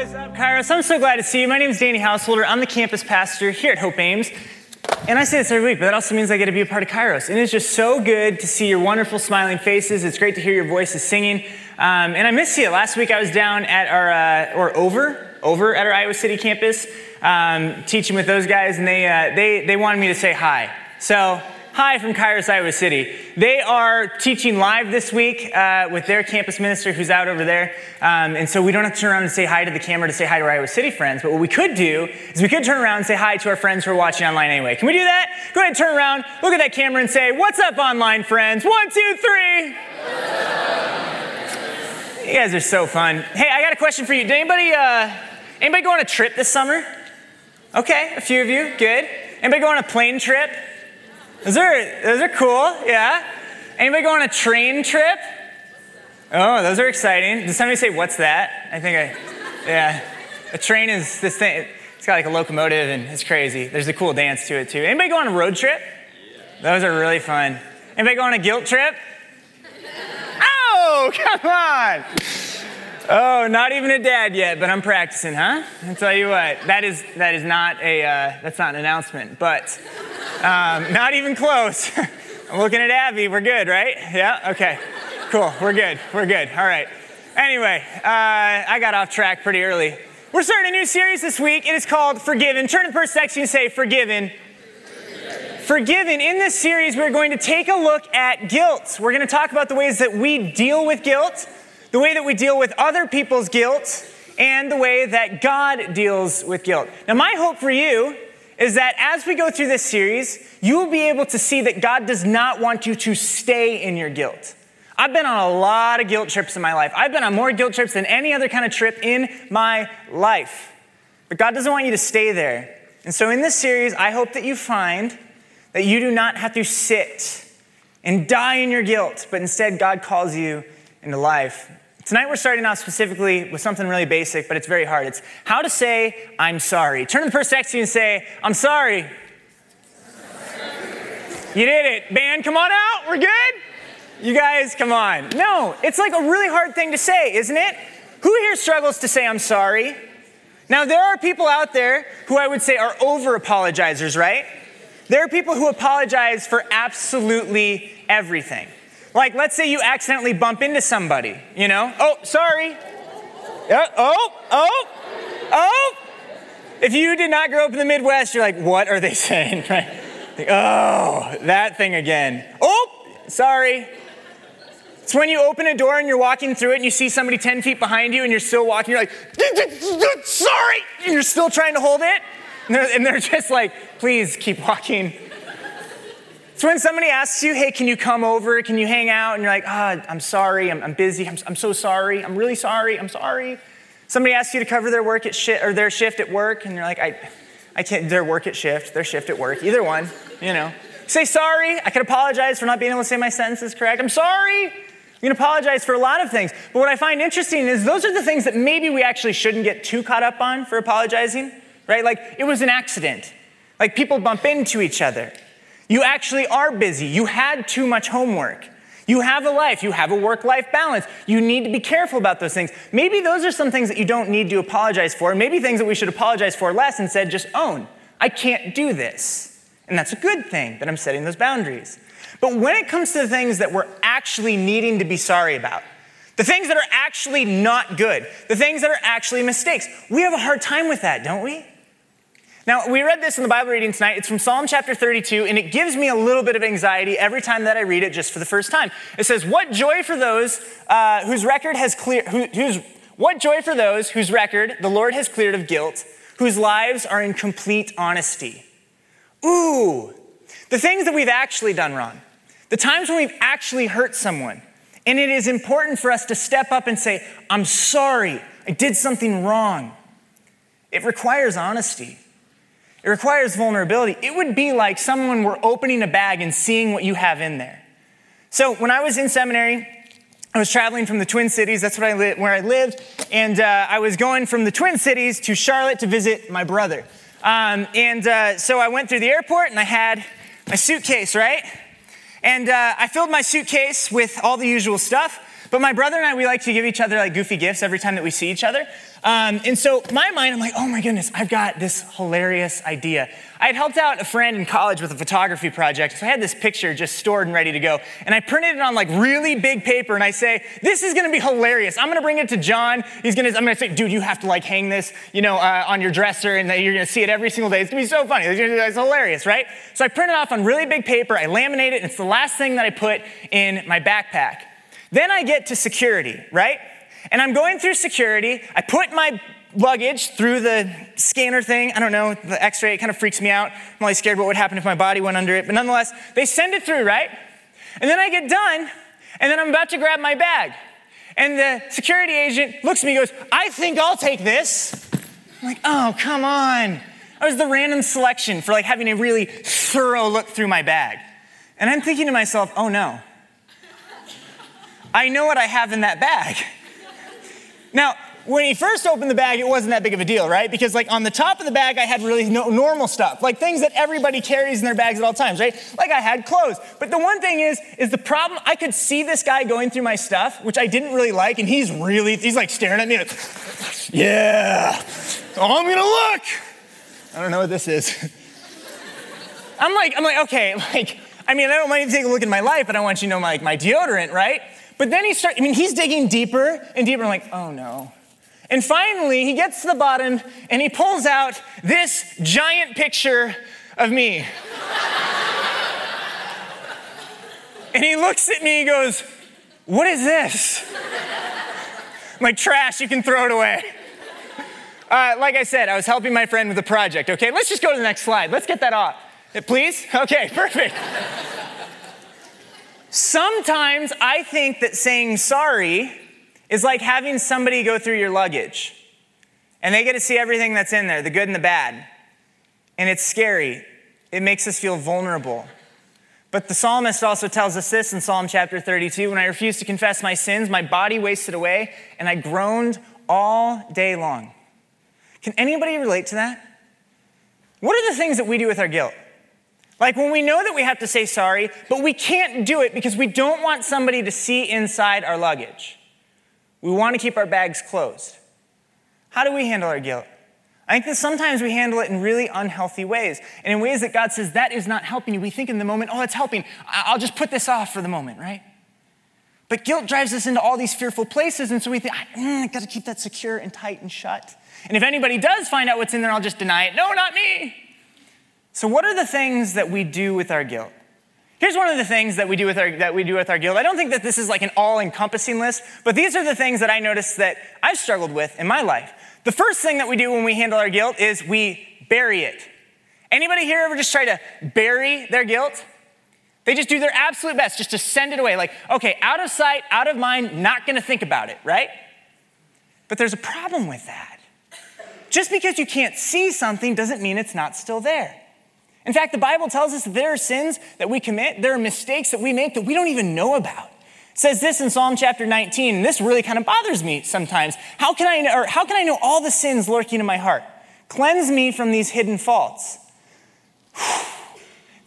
is up, Kairos? I'm so glad to see you. My name is Danny Householder. I'm the campus pastor here at Hope Ames. And I say this every week, but that also means I get to be a part of Kairos. And it's just so good to see your wonderful smiling faces. It's great to hear your voices singing. Um, and I miss you. Last week I was down at our, uh, or over, over at our Iowa City campus, um, teaching with those guys, and they, uh, they, they wanted me to say hi. So Hi from Kairos, Iowa City. They are teaching live this week uh, with their campus minister who's out over there. Um, and so we don't have to turn around and say hi to the camera to say hi to our Iowa City friends. But what we could do is we could turn around and say hi to our friends who are watching online anyway. Can we do that? Go ahead and turn around, look at that camera and say, What's up, online friends? One, two, three. you guys are so fun. Hey, I got a question for you. Did anybody, uh, anybody go on a trip this summer? Okay, a few of you. Good. Anybody go on a plane trip? Those are, those are cool, yeah. Anybody go on a train trip? Oh, those are exciting. Does somebody say, what's that? I think I, yeah. A train is this thing, it's got like a locomotive and it's crazy. There's a cool dance to it too. Anybody go on a road trip? Those are really fun. Anybody go on a guilt trip? Oh, come on. Oh, not even a dad yet, but I'm practicing, huh? I'll tell you what, that is, that is not a, uh, that's not an announcement, but um, not even close. I'm looking at Abby. We're good, right? Yeah? Okay. Cool. We're good. We're good. All right. Anyway, uh, I got off track pretty early. We're starting a new series this week. It is called Forgiven. Turn to the first section and say, Forgiven. Forgiven. In this series, we're going to take a look at guilt. We're going to talk about the ways that we deal with guilt, the way that we deal with other people's guilt, and the way that God deals with guilt. Now, my hope for you is that as we go through this series, you will be able to see that God does not want you to stay in your guilt. I've been on a lot of guilt trips in my life. I've been on more guilt trips than any other kind of trip in my life. But God doesn't want you to stay there. And so in this series, I hope that you find that you do not have to sit and die in your guilt, but instead God calls you into life. Tonight we're starting off specifically with something really basic, but it's very hard. It's how to say, I'm sorry. Turn to the person next to you and say, I'm sorry. You did it. Band, come on out. We're good? You guys, come on. No, it's like a really hard thing to say, isn't it? Who here struggles to say, I'm sorry? Now, there are people out there who I would say are over apologizers, right? There are people who apologize for absolutely everything. Like, let's say you accidentally bump into somebody, you know? Oh, sorry. Uh, oh, oh, oh. If you did not grow up in the Midwest, you're like, what are they saying? Right? Like, oh, that thing again. Oh, sorry. It's when you open a door and you're walking through it and you see somebody 10 feet behind you and you're still walking, you're like, sorry, and you're still trying to hold it. And they're, and they're just like, please keep walking. So when somebody asks you, hey, can you come over? Can you hang out? And you're like, ah, oh, I'm sorry, I'm, I'm busy, I'm, I'm, so sorry, I'm really sorry, I'm sorry. Somebody asks you to cover their work at shift or their shift at work, and you're like, I, I can't, their work at shift, their shift at work, either one, you know. Say sorry, I can apologize for not being able to say my sentences correct. I'm sorry. You can apologize for a lot of things. But what I find interesting is those are the things that maybe we actually shouldn't get too caught up on for apologizing, right? Like it was an accident. Like people bump into each other. You actually are busy. You had too much homework. You have a life. You have a work life balance. You need to be careful about those things. Maybe those are some things that you don't need to apologize for. Maybe things that we should apologize for less and said, just own. I can't do this. And that's a good thing that I'm setting those boundaries. But when it comes to the things that we're actually needing to be sorry about, the things that are actually not good, the things that are actually mistakes, we have a hard time with that, don't we? Now, we read this in the Bible reading tonight. It's from Psalm chapter 32, and it gives me a little bit of anxiety every time that I read it just for the first time. It says, What joy for those uh, whose record has cleared, who, what joy for those whose record the Lord has cleared of guilt, whose lives are in complete honesty. Ooh, the things that we've actually done wrong, the times when we've actually hurt someone. And it is important for us to step up and say, I'm sorry, I did something wrong. It requires honesty. It requires vulnerability. It would be like someone were opening a bag and seeing what you have in there. So when I was in seminary, I was traveling from the Twin Cities. That's I li- where I lived, and uh, I was going from the Twin Cities to Charlotte to visit my brother. Um, and uh, so I went through the airport, and I had my suitcase, right? And uh, I filled my suitcase with all the usual stuff. But my brother and I, we like to give each other like goofy gifts every time that we see each other. Um, and so my mind, I'm like, oh my goodness, I've got this hilarious idea. I had helped out a friend in college with a photography project, so I had this picture just stored and ready to go. And I printed it on like really big paper, and I say, this is gonna be hilarious. I'm gonna bring it to John. He's gonna, I'm gonna say, dude, you have to like hang this, you know, uh, on your dresser, and you're gonna see it every single day. It's gonna be so funny. It's hilarious, right? So I print it off on really big paper. I laminate it, and it's the last thing that I put in my backpack. Then I get to security, right? And I'm going through security. I put my luggage through the scanner thing. I don't know, the x ray, it kind of freaks me out. I'm always scared what would happen if my body went under it. But nonetheless, they send it through, right? And then I get done, and then I'm about to grab my bag. And the security agent looks at me and goes, I think I'll take this. I'm like, oh, come on. I was the random selection for like having a really thorough look through my bag. And I'm thinking to myself, oh no. I know what I have in that bag. Now, when he first opened the bag, it wasn't that big of a deal, right? Because like on the top of the bag, I had really no, normal stuff, like things that everybody carries in their bags at all times, right? Like I had clothes. But the one thing is, is the problem. I could see this guy going through my stuff, which I didn't really like, and he's really, he's like staring at me. Like, yeah, I'm gonna look. I don't know what this is. I'm like, I'm like, okay, like, I mean, I don't mind you to take a look at my life, but I want you to know my, like, my deodorant, right? But then he starts, I mean, he's digging deeper and deeper. I'm like, oh no. And finally, he gets to the bottom and he pulls out this giant picture of me. and he looks at me and goes, What is this? I'm like, trash, you can throw it away. Uh, like I said, I was helping my friend with a project. Okay, let's just go to the next slide. Let's get that off. Please? Okay, perfect. Sometimes I think that saying sorry is like having somebody go through your luggage and they get to see everything that's in there, the good and the bad. And it's scary. It makes us feel vulnerable. But the psalmist also tells us this in Psalm chapter 32 When I refused to confess my sins, my body wasted away, and I groaned all day long. Can anybody relate to that? What are the things that we do with our guilt? Like when we know that we have to say sorry, but we can't do it because we don't want somebody to see inside our luggage. We want to keep our bags closed. How do we handle our guilt? I think that sometimes we handle it in really unhealthy ways, and in ways that God says that is not helping you. We think in the moment, oh, it's helping. I'll just put this off for the moment, right? But guilt drives us into all these fearful places, and so we think, mm, I got to keep that secure and tight and shut. And if anybody does find out what's in there, I'll just deny it. No, not me. So, what are the things that we do with our guilt? Here's one of the things that we do with our, that we do with our guilt. I don't think that this is like an all encompassing list, but these are the things that I noticed that I've struggled with in my life. The first thing that we do when we handle our guilt is we bury it. Anybody here ever just try to bury their guilt? They just do their absolute best just to send it away. Like, okay, out of sight, out of mind, not gonna think about it, right? But there's a problem with that. Just because you can't see something doesn't mean it's not still there. In fact, the Bible tells us that there are sins that we commit, there are mistakes that we make that we don't even know about. It says this in Psalm chapter 19, and this really kind of bothers me sometimes. How can I or how can I know all the sins lurking in my heart? Cleanse me from these hidden faults.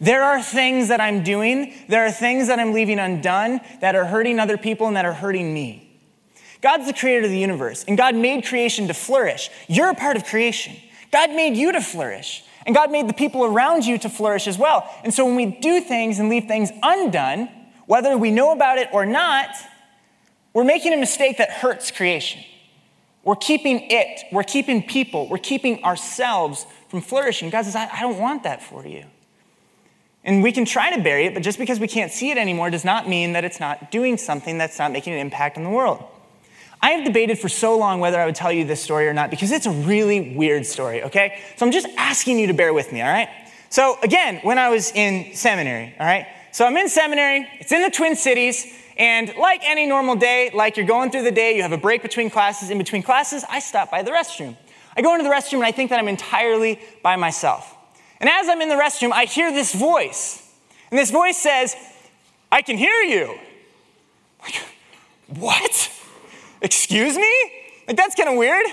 There are things that I'm doing, there are things that I'm leaving undone that are hurting other people and that are hurting me. God's the creator of the universe, and God made creation to flourish. You're a part of creation. God made you to flourish. And God made the people around you to flourish as well. And so when we do things and leave things undone, whether we know about it or not, we're making a mistake that hurts creation. We're keeping it, we're keeping people, we're keeping ourselves from flourishing. God says, I, I don't want that for you. And we can try to bury it, but just because we can't see it anymore does not mean that it's not doing something that's not making an impact on the world. I have debated for so long whether I would tell you this story or not because it's a really weird story, okay? So I'm just asking you to bear with me, all right? So again, when I was in seminary, all right? So I'm in seminary, it's in the Twin Cities, and like any normal day, like you're going through the day, you have a break between classes. In between classes, I stop by the restroom. I go into the restroom and I think that I'm entirely by myself. And as I'm in the restroom, I hear this voice. And this voice says, I can hear you. Like, what? Excuse me? Like, that's kind of weird.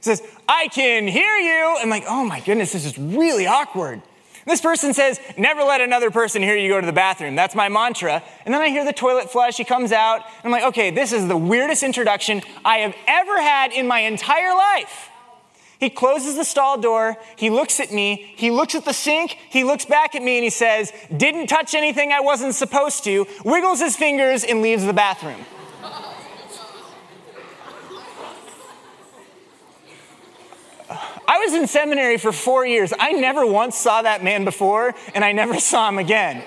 Says, I can hear you. I'm like, oh my goodness, this is really awkward. This person says, Never let another person hear you go to the bathroom. That's my mantra. And then I hear the toilet flush. He comes out. And I'm like, Okay, this is the weirdest introduction I have ever had in my entire life. He closes the stall door. He looks at me. He looks at the sink. He looks back at me and he says, Didn't touch anything I wasn't supposed to, wiggles his fingers, and leaves the bathroom. I was in seminary for four years. I never once saw that man before, and I never saw him again.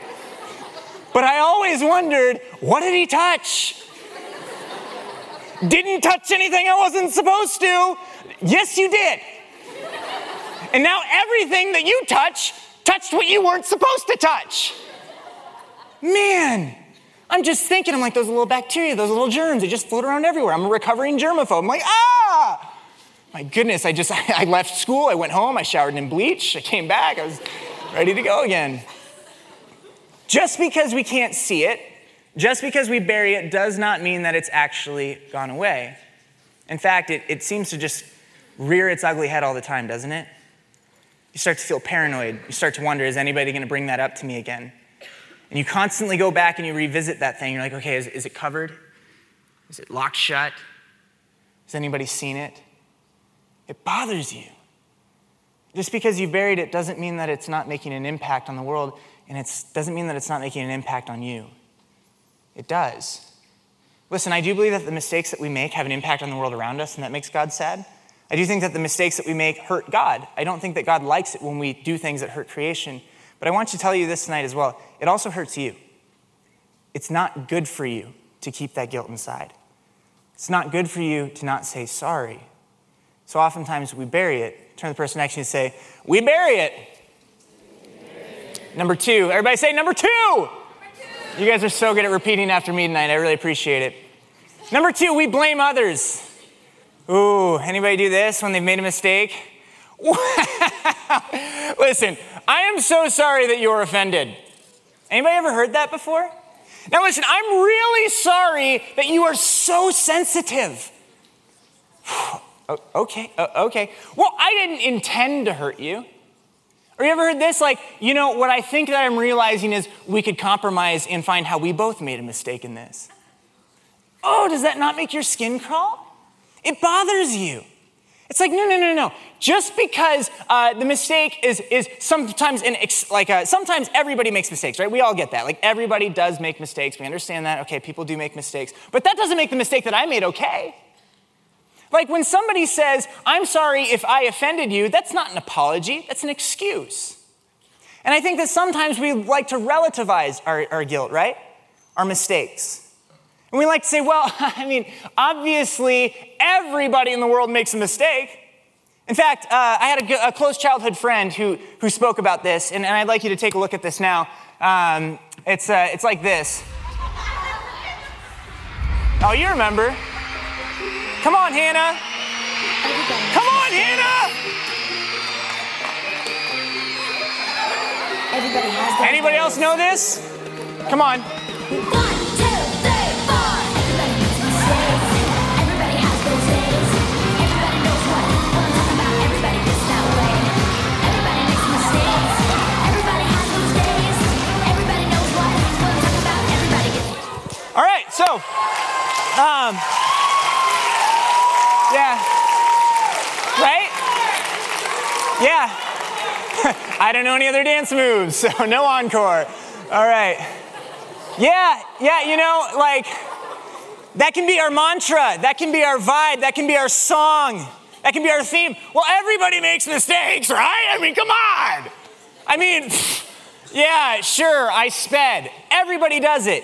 But I always wondered what did he touch? Didn't touch anything I wasn't supposed to. Yes, you did. And now everything that you touch touched what you weren't supposed to touch. Man, I'm just thinking, I'm like, those little bacteria, those little germs, they just float around everywhere. I'm a recovering germaphobe. I'm like, ah! My goodness, I just, I left school, I went home, I showered in bleach, I came back, I was ready to go again. Just because we can't see it, just because we bury it, does not mean that it's actually gone away. In fact, it, it seems to just rear its ugly head all the time, doesn't it? You start to feel paranoid. You start to wonder, is anybody going to bring that up to me again? And you constantly go back and you revisit that thing. You're like, okay, is, is it covered? Is it locked shut? Has anybody seen it? It bothers you. Just because you buried it doesn't mean that it's not making an impact on the world, and it doesn't mean that it's not making an impact on you. It does. Listen, I do believe that the mistakes that we make have an impact on the world around us, and that makes God sad. I do think that the mistakes that we make hurt God. I don't think that God likes it when we do things that hurt creation. But I want to tell you this tonight as well it also hurts you. It's not good for you to keep that guilt inside. It's not good for you to not say sorry. So oftentimes we bury it. Turn the person next to you and say, We bury it. Number two. Everybody say number two. number two. You guys are so good at repeating after me tonight. I really appreciate it. Number two, we blame others. Ooh, anybody do this when they've made a mistake? listen, I am so sorry that you're offended. Anybody ever heard that before? Now listen, I'm really sorry that you are so sensitive. okay, okay. Well, I didn't intend to hurt you. Or you ever heard this? Like, you know, what I think that I'm realizing is we could compromise and find how we both made a mistake in this. Oh, does that not make your skin crawl? It bothers you. It's like, no, no, no, no. Just because uh, the mistake is, is sometimes, an ex- like, uh, sometimes everybody makes mistakes, right? We all get that. Like, everybody does make mistakes. We understand that. Okay, people do make mistakes. But that doesn't make the mistake that I made okay. Like, when somebody says, I'm sorry if I offended you, that's not an apology, that's an excuse. And I think that sometimes we like to relativize our, our guilt, right? Our mistakes. And we like to say, well, I mean, obviously, everybody in the world makes a mistake. In fact, uh, I had a, a, close childhood friend who, who spoke about this, and, and, I'd like you to take a look at this now. Um, it's, uh, it's like this. Oh, you remember. Come on, Hannah. Come on, Hannah. Everybody has Anybody else know this? Come on. I don't know any other dance moves, so no encore. All right. Yeah, yeah, you know, like, that can be our mantra, that can be our vibe, that can be our song, that can be our theme. Well, everybody makes mistakes, right? I mean, come on. I mean, yeah, sure, I sped. Everybody does it.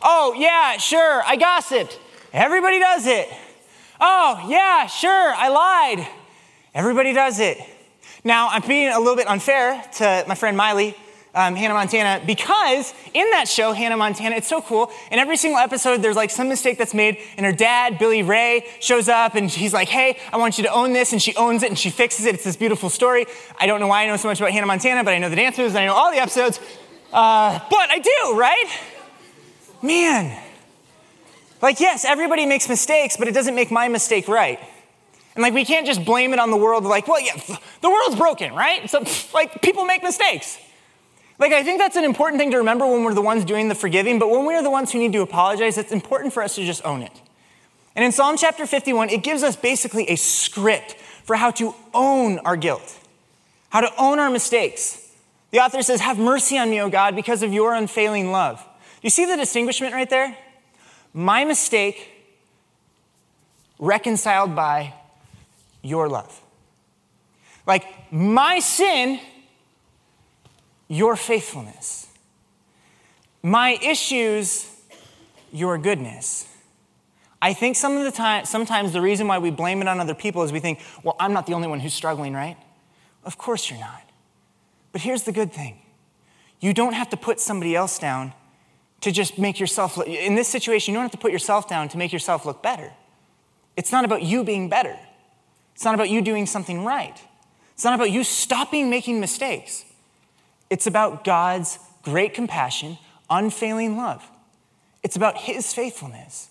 Oh, yeah, sure, I gossiped. Everybody does it. Oh, yeah, sure, I lied. Everybody does it. Now, I'm being a little bit unfair to my friend Miley, um, Hannah Montana, because in that show, Hannah Montana, it's so cool. In every single episode, there's like some mistake that's made, and her dad, Billy Ray, shows up and he's like, hey, I want you to own this, and she owns it and she fixes it. It's this beautiful story. I don't know why I know so much about Hannah Montana, but I know the dance moves and I know all the episodes. Uh, but I do, right? Man, like, yes, everybody makes mistakes, but it doesn't make my mistake right. And like, we can't just blame it on the world, like, well, yeah, the world's broken, right? So, like, people make mistakes. Like, I think that's an important thing to remember when we're the ones doing the forgiving, but when we are the ones who need to apologize, it's important for us to just own it. And in Psalm chapter 51, it gives us basically a script for how to own our guilt, how to own our mistakes. The author says, Have mercy on me, O God, because of your unfailing love. You see the distinguishment right there? My mistake reconciled by your love. Like my sin, your faithfulness. My issues, your goodness. I think some of the time, sometimes the reason why we blame it on other people is we think, well, I'm not the only one who's struggling, right? Of course you're not. But here's the good thing you don't have to put somebody else down to just make yourself look, in this situation, you don't have to put yourself down to make yourself look better. It's not about you being better. It's not about you doing something right. It's not about you stopping making mistakes. It's about God's great compassion, unfailing love. It's about His faithfulness.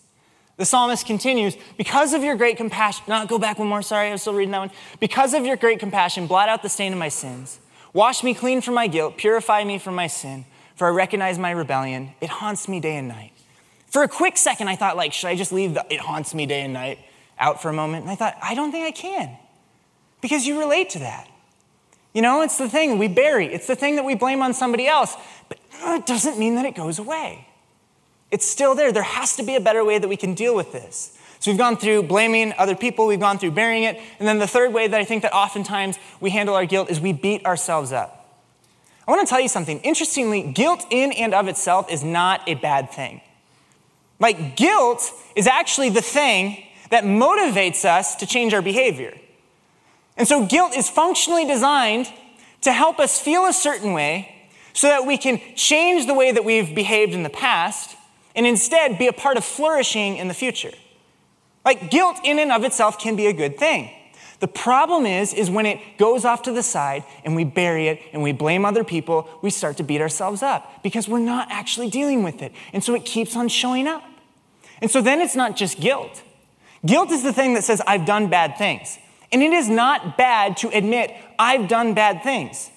The psalmist continues, because of your great compassion, not go back one more, sorry, I was still reading that one. Because of your great compassion, blot out the stain of my sins. Wash me clean from my guilt, purify me from my sin, for I recognize my rebellion. It haunts me day and night. For a quick second, I thought, like, should I just leave the it haunts me day and night out for a moment? And I thought, I don't think I can, because you relate to that. You know, it's the thing we bury, it's the thing that we blame on somebody else, but it doesn't mean that it goes away. It's still there. There has to be a better way that we can deal with this. So we've gone through blaming other people, we've gone through burying it, and then the third way that I think that oftentimes we handle our guilt is we beat ourselves up. I want to tell you something. Interestingly, guilt in and of itself is not a bad thing. Like, guilt is actually the thing that motivates us to change our behavior. And so, guilt is functionally designed to help us feel a certain way so that we can change the way that we've behaved in the past and instead be a part of flourishing in the future. Like guilt in and of itself can be a good thing. The problem is is when it goes off to the side and we bury it and we blame other people, we start to beat ourselves up because we're not actually dealing with it. And so it keeps on showing up. And so then it's not just guilt. Guilt is the thing that says I've done bad things. And it is not bad to admit I've done bad things.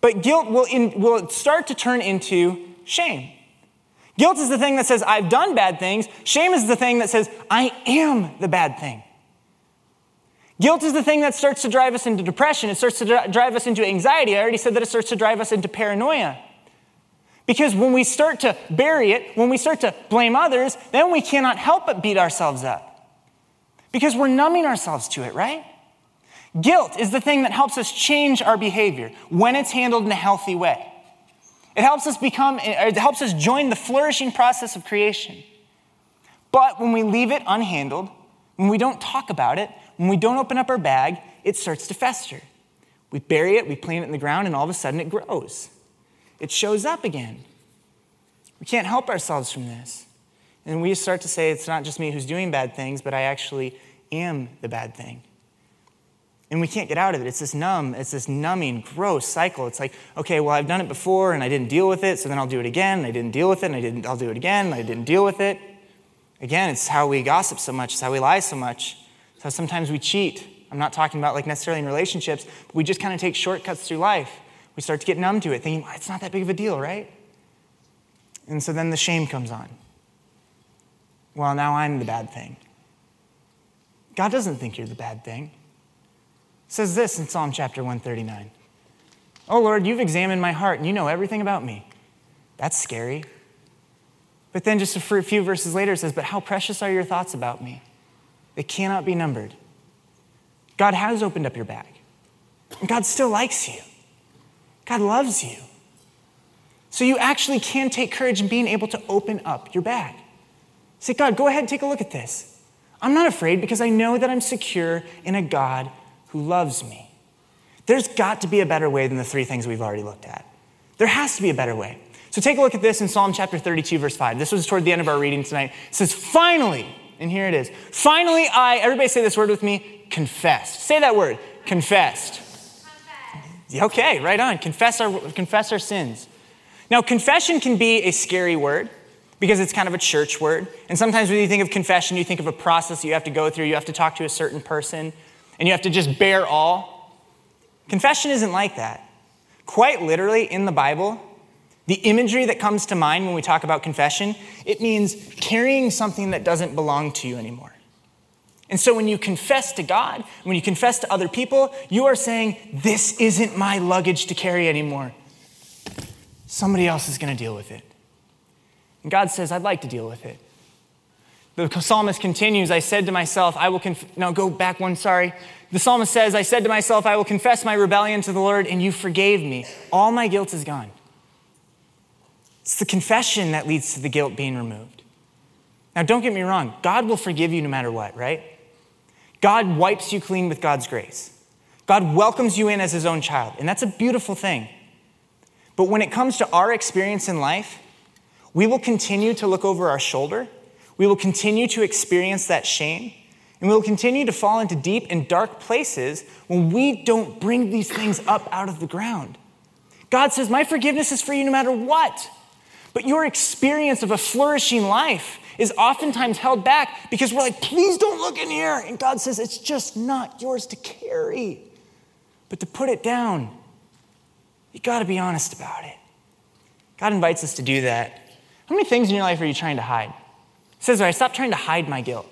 But guilt will, in, will start to turn into shame. Guilt is the thing that says, I've done bad things. Shame is the thing that says, I am the bad thing. Guilt is the thing that starts to drive us into depression. It starts to drive us into anxiety. I already said that it starts to drive us into paranoia. Because when we start to bury it, when we start to blame others, then we cannot help but beat ourselves up. Because we're numbing ourselves to it, right? Guilt is the thing that helps us change our behavior when it's handled in a healthy way. It helps us become, it helps us join the flourishing process of creation. But when we leave it unhandled, when we don't talk about it, when we don't open up our bag, it starts to fester. We bury it, we plant it in the ground, and all of a sudden it grows. It shows up again. We can't help ourselves from this. And we start to say, it's not just me who's doing bad things, but I actually am the bad thing. And we can't get out of it. It's this numb, it's this numbing, gross cycle. It's like, okay, well, I've done it before and I didn't deal with it, so then I'll do it again. I didn't deal with it, and I didn't, I'll do it again, I didn't deal with it. Again, it's how we gossip so much, it's how we lie so much, it's how sometimes we cheat. I'm not talking about like necessarily in relationships, but we just kind of take shortcuts through life. We start to get numb to it, thinking, well, it's not that big of a deal, right? And so then the shame comes on. Well, now I'm the bad thing. God doesn't think you're the bad thing says this in Psalm chapter 139 Oh Lord, you've examined my heart and you know everything about me. That's scary. But then just a few verses later it says, But how precious are your thoughts about me? They cannot be numbered. God has opened up your bag. God still likes you. God loves you. So you actually can take courage in being able to open up your bag. Say, God, go ahead and take a look at this. I'm not afraid because I know that I'm secure in a God who loves me. There's got to be a better way than the three things we've already looked at. There has to be a better way. So take a look at this in Psalm chapter 32, verse 5. This was toward the end of our reading tonight. It says, Finally, and here it is. Finally, I, everybody say this word with me, confessed. Say that word, confessed. confessed. Okay, right on. Confess our, confess our sins. Now, confession can be a scary word because it's kind of a church word. And sometimes when you think of confession, you think of a process you have to go through. You have to talk to a certain person. and you have to just bear all. Confession isn't like that. Quite literally, in the Bible, the imagery that comes to mind when we talk about confession, it means carrying something that doesn't belong to you anymore. And so when you confess to God, when you confess to other people, you are saying, This isn't my luggage to carry anymore. Somebody else is going to deal with it. And God says, I'd like to deal with it. The psalmist continues, I said to myself, I will conf- no, go back one, sorry. The psalmist says, I said to myself, I will confess my rebellion to the Lord, and you forgave me. All my guilt is gone. It's the confession that leads to the guilt being removed. Now, don't get me wrong, God will forgive you no matter what, right? God wipes you clean with God's grace. God welcomes you in as his own child, and that's a beautiful thing. But when it comes to our experience in life, we will continue to look over our shoulder we will continue to experience that shame, and we will continue to fall into deep and dark places when we don't bring these things up out of the ground. God says, My forgiveness is for you no matter what. But your experience of a flourishing life is oftentimes held back because we're like, please don't look in here. And God says, it's just not yours to carry. But to put it down, you got to be honest about it. God invites us to do that. How many things in your life are you trying to hide? says, I stopped trying to hide my guilt.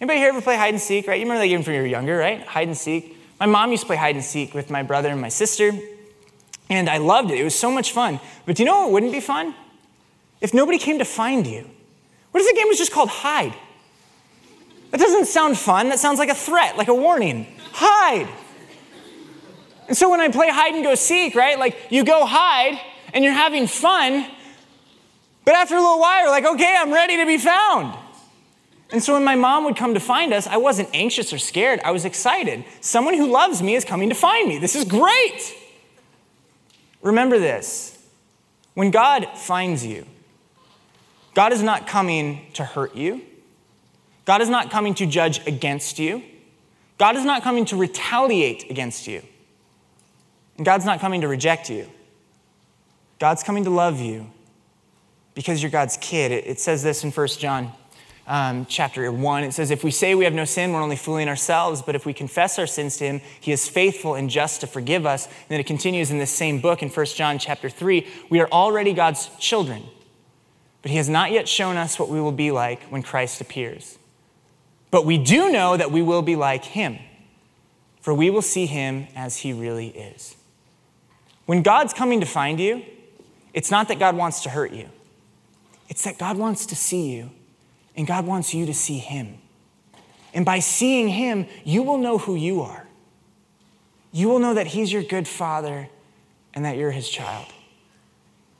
Anybody here ever play hide and seek, right? You remember that game from you were younger, right? Hide and seek. My mom used to play hide and seek with my brother and my sister, and I loved it. It was so much fun. But do you know what wouldn't be fun? If nobody came to find you. What if the game was just called hide? That doesn't sound fun. That sounds like a threat, like a warning. Hide. And so when I play hide and go seek, right? Like you go hide and you're having fun, but after a little while, you're like, okay, I'm ready to be found. And so when my mom would come to find us, I wasn't anxious or scared. I was excited. Someone who loves me is coming to find me. This is great. Remember this when God finds you, God is not coming to hurt you, God is not coming to judge against you, God is not coming to retaliate against you, and God's not coming to reject you. God's coming to love you because you're God's kid. It, says this in 1 John um, chapter 1. It says, If we say we have no sin, we're only fooling ourselves. But if we confess our sins to him, he is faithful and just to forgive us. And then it continues in this same book in 1 John chapter 3. We are already God's children, but he has not yet shown us what we will be like when Christ appears. But we do know that we will be like him, for we will see him as he really is. When God's coming to find you, it's not that God wants to hurt you. It's that God wants to see you, and God wants you to see Him. And by seeing Him, you will know who you are. You will know that He's your good Father and that you're His child.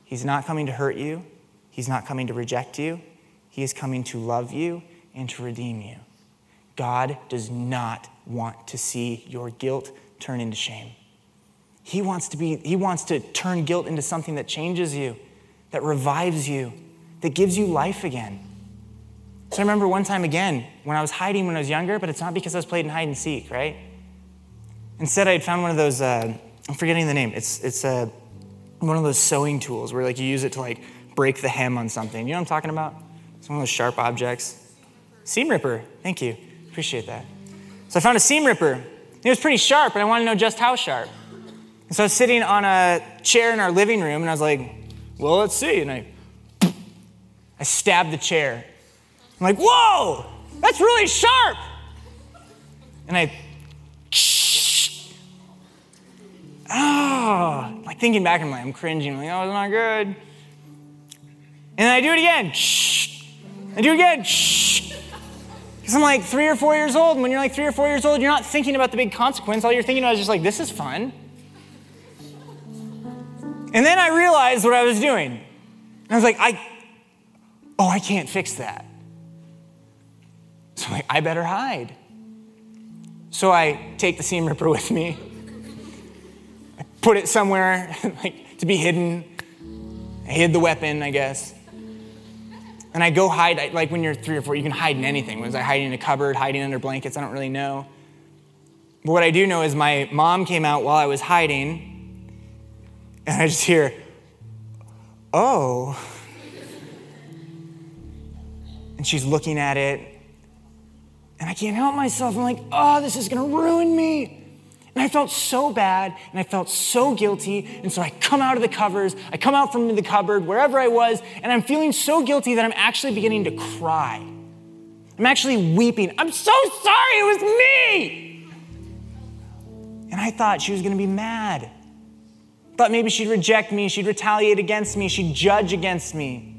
He's not coming to hurt you, He's not coming to reject you. He is coming to love you and to redeem you. God does not want to see your guilt turn into shame. He wants to be he wants to turn guilt into something that changes you, that revives you, that gives you life again. So I remember one time again when I was hiding when I was younger, but it's not because I was playing hide and seek, right? Instead, I had found one of those, uh, I'm forgetting the name. It's, it's uh, one of those sewing tools where like you use it to like break the hem on something. You know what I'm talking about? It's one of those sharp objects. Seam ripper, thank you. Appreciate that. So I found a seam ripper. It was pretty sharp, and I wanted to know just how sharp. And so I was sitting on a chair in our living room, and I was like, well, let's see. And I I stabbed the chair. I'm like, whoa, that's really sharp. And I, oh, like thinking back, I'm like, I'm cringing, I'm like, oh, it's not good. And I do it again. I do it again. Because I'm like three or four years old. And when you're like three or four years old, you're not thinking about the big consequence. All you're thinking about is just like, this is fun. And then I realized what I was doing. And I was like, I, oh, I can't fix that. So I'm like, I better hide. So I take the seam ripper with me. I put it somewhere like to be hidden. I hid the weapon, I guess. And I go hide, like when you're three or four, you can hide in anything. Was I hiding in a cupboard, hiding under blankets? I don't really know. But what I do know is my mom came out while I was hiding, and I just hear, oh. And she's looking at it. And I can't help myself. I'm like, oh, this is going to ruin me. And I felt so bad and I felt so guilty. And so I come out of the covers, I come out from the cupboard, wherever I was, and I'm feeling so guilty that I'm actually beginning to cry. I'm actually weeping. I'm so sorry, it was me. And I thought she was going to be mad. Thought maybe she'd reject me, she'd retaliate against me, she'd judge against me.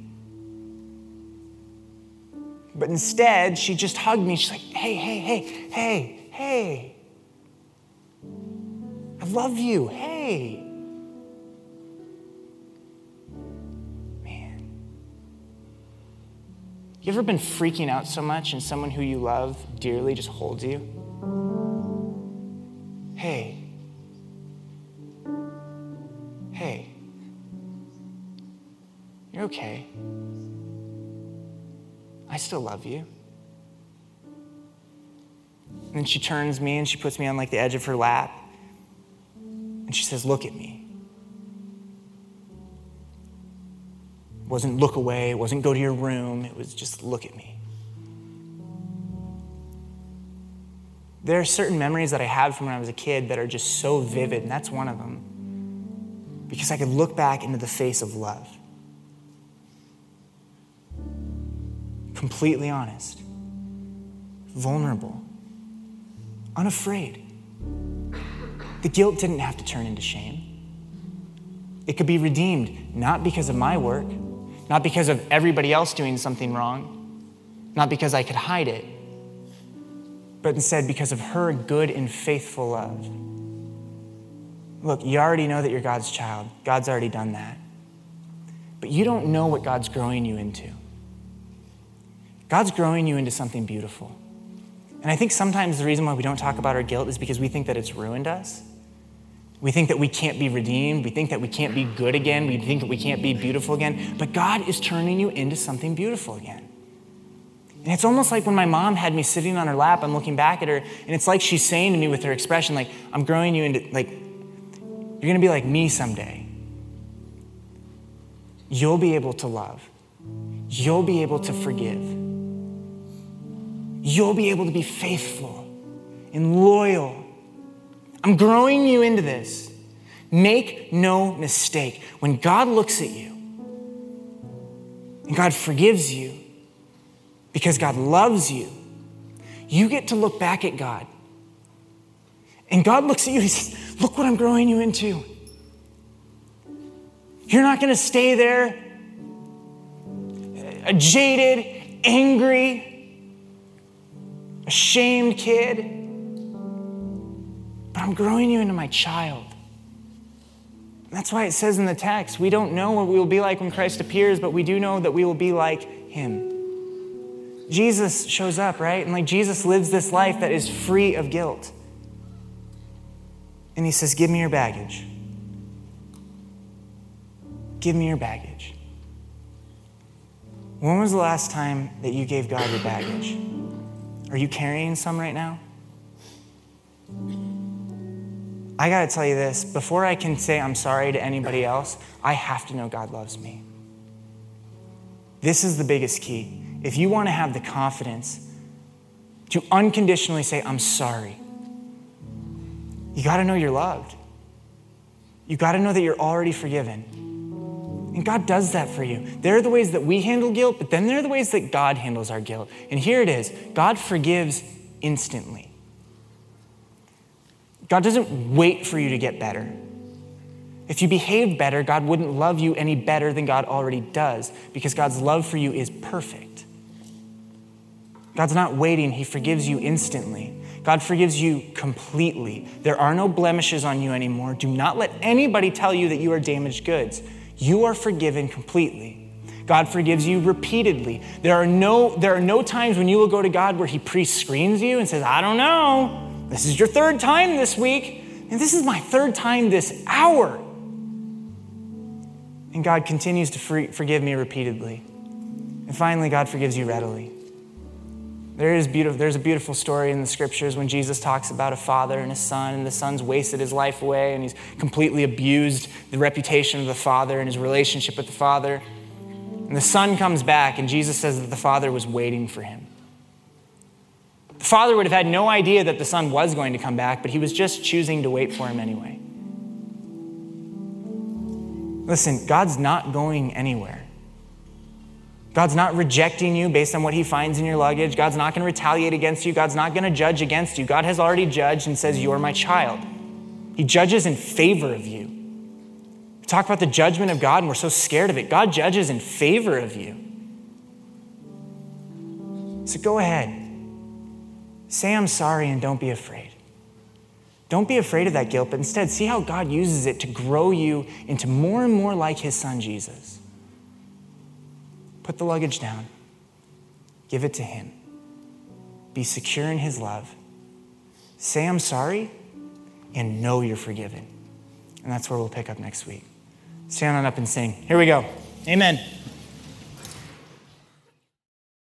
But instead, she just hugged me. She's like, hey, hey, hey, hey, hey. I love you. Hey. Man. You ever been freaking out so much and someone who you love dearly just holds you? Hey. Hey. You're okay. I still love you. And then she turns me and she puts me on like the edge of her lap. And she says, Look at me. It wasn't look away, it wasn't go to your room, it was just look at me. There are certain memories that I have from when I was a kid that are just so vivid, and that's one of them. Because I could look back into the face of love. Completely honest, vulnerable, unafraid. The guilt didn't have to turn into shame. It could be redeemed, not because of my work, not because of everybody else doing something wrong, not because I could hide it, but instead because of her good and faithful love. Look, you already know that you're God's child. God's already done that. But you don't know what God's growing you into. God's growing you into something beautiful. And I think sometimes the reason why we don't talk about our guilt is because we think that it's ruined us. We think that we can't be redeemed. We think that we can't be good again. We think that we can't be beautiful again. But God is turning you into something beautiful again. And it's almost like when my mom had me sitting on her lap, I'm looking back at her, and it's like she's saying to me with her expression, like, I'm growing you into, like, you're gonna be like me someday. You'll be able to love, you'll be able to forgive, you'll be able to be faithful and loyal I'm growing you into this. Make no mistake. When God looks at you and God forgives you because God loves you, you get to look back at God. And God looks at you and says, Look what I'm growing you into. You're not going to stay there a jaded, angry, ashamed kid but I'm growing you into my child. That's why it says in the text, we don't know what we will be like when Christ appears, but we do know that we will be like him. Jesus shows up, right? And like Jesus lives this life that is free of guilt. And he says, Give me your baggage. Give me your baggage. When was the last time that you gave God your baggage? Are you carrying some right now? I got to tell you this before I can say I'm sorry to anybody else, I have to know God loves me. This is the biggest key. If you want to have the confidence to unconditionally say, I'm sorry, you got to know you're loved. You got to know that you're already forgiven. And God does that for you. There are the ways that we handle guilt, but then there are the ways that God handles our guilt. And here it is God forgives instantly. God doesn't wait for you to get better. If you behave better, God wouldn't love you any better than God already does because God's love for you is perfect. God's not waiting, He forgives you instantly. God forgives you completely. There are no blemishes on you anymore. Do not let anybody tell you that you are damaged goods. You are forgiven completely. God forgives you repeatedly. There are no, there are no times when you will go to God where He pre screens you and says, I don't know. This is your third time this week, and this is my third time this hour. And God continues to free, forgive me repeatedly. And finally, God forgives you readily. There is beautiful, there's a beautiful story in the scriptures when Jesus talks about a father and a son, and the son's wasted his life away, and he's completely abused the reputation of the father and his relationship with the father. And the son comes back, and Jesus says that the father was waiting for him. The father would have had no idea that the son was going to come back, but he was just choosing to wait for him anyway. Listen, God's not going anywhere. God's not rejecting you based on what he finds in your luggage. God's not going to retaliate against you. God's not going to judge against you. God has already judged and says, You're my child. He judges in favor of you. We talk about the judgment of God and we're so scared of it. God judges in favor of you. So go ahead. Say, I'm sorry and don't be afraid. Don't be afraid of that guilt, but instead see how God uses it to grow you into more and more like his son Jesus. Put the luggage down, give it to him. Be secure in his love. Say, I'm sorry, and know you're forgiven. And that's where we'll pick up next week. Stand on up and sing. Here we go. Amen.